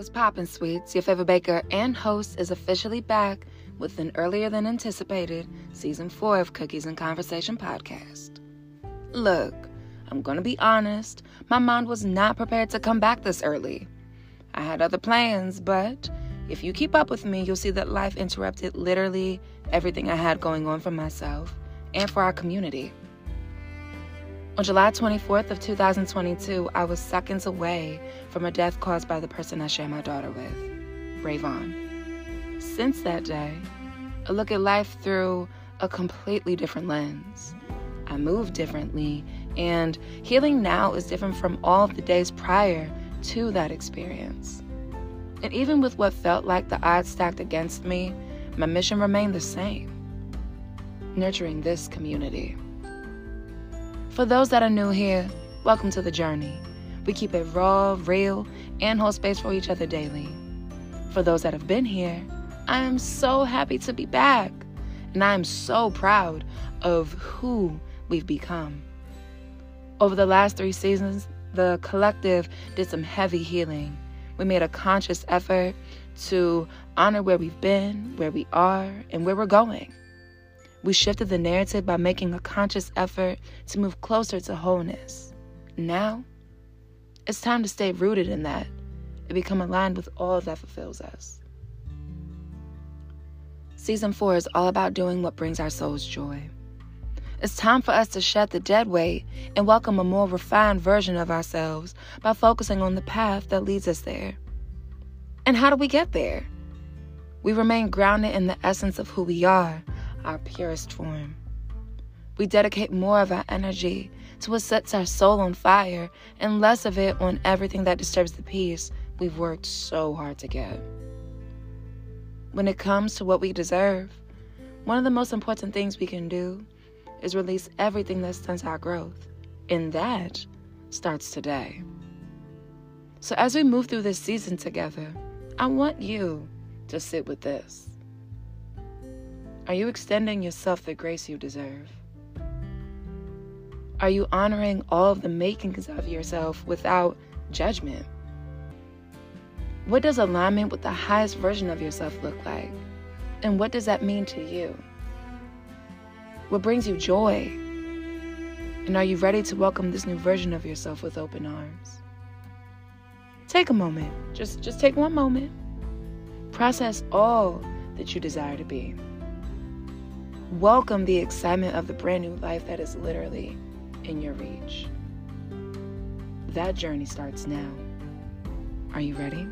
What's poppin', sweets? Your favorite baker and host is officially back with an earlier than anticipated season four of Cookies and Conversation podcast. Look, I'm gonna be honest, my mind was not prepared to come back this early. I had other plans, but if you keep up with me, you'll see that life interrupted literally everything I had going on for myself and for our community. On July 24th of 2022, I was seconds away from a death caused by the person I share my daughter with, Rehvon. Since that day, I look at life through a completely different lens. I move differently, and healing now is different from all of the days prior to that experience. And even with what felt like the odds stacked against me, my mission remained the same nurturing this community. For those that are new here, welcome to the journey. We keep it raw, real, and hold space for each other daily. For those that have been here, I am so happy to be back. And I am so proud of who we've become. Over the last three seasons, the collective did some heavy healing. We made a conscious effort to honor where we've been, where we are, and where we're going. We shifted the narrative by making a conscious effort to move closer to wholeness. Now, it's time to stay rooted in that and become aligned with all that fulfills us. Season 4 is all about doing what brings our souls joy. It's time for us to shed the dead weight and welcome a more refined version of ourselves by focusing on the path that leads us there. And how do we get there? We remain grounded in the essence of who we are our purest form. We dedicate more of our energy to what sets our soul on fire and less of it on everything that disturbs the peace we've worked so hard to get. When it comes to what we deserve, one of the most important things we can do is release everything that stunts our growth. And that starts today. So, as we move through this season together, I want you to sit with this. Are you extending yourself the grace you deserve? Are you honoring all of the makings of yourself without judgment? What does alignment with the highest version of yourself look like? And what does that mean to you? What brings you joy? And are you ready to welcome this new version of yourself with open arms? Take a moment. Just just take one moment. Process all that you desire to be. Welcome the excitement of the brand new life that is literally in your reach. That journey starts now. Are you ready?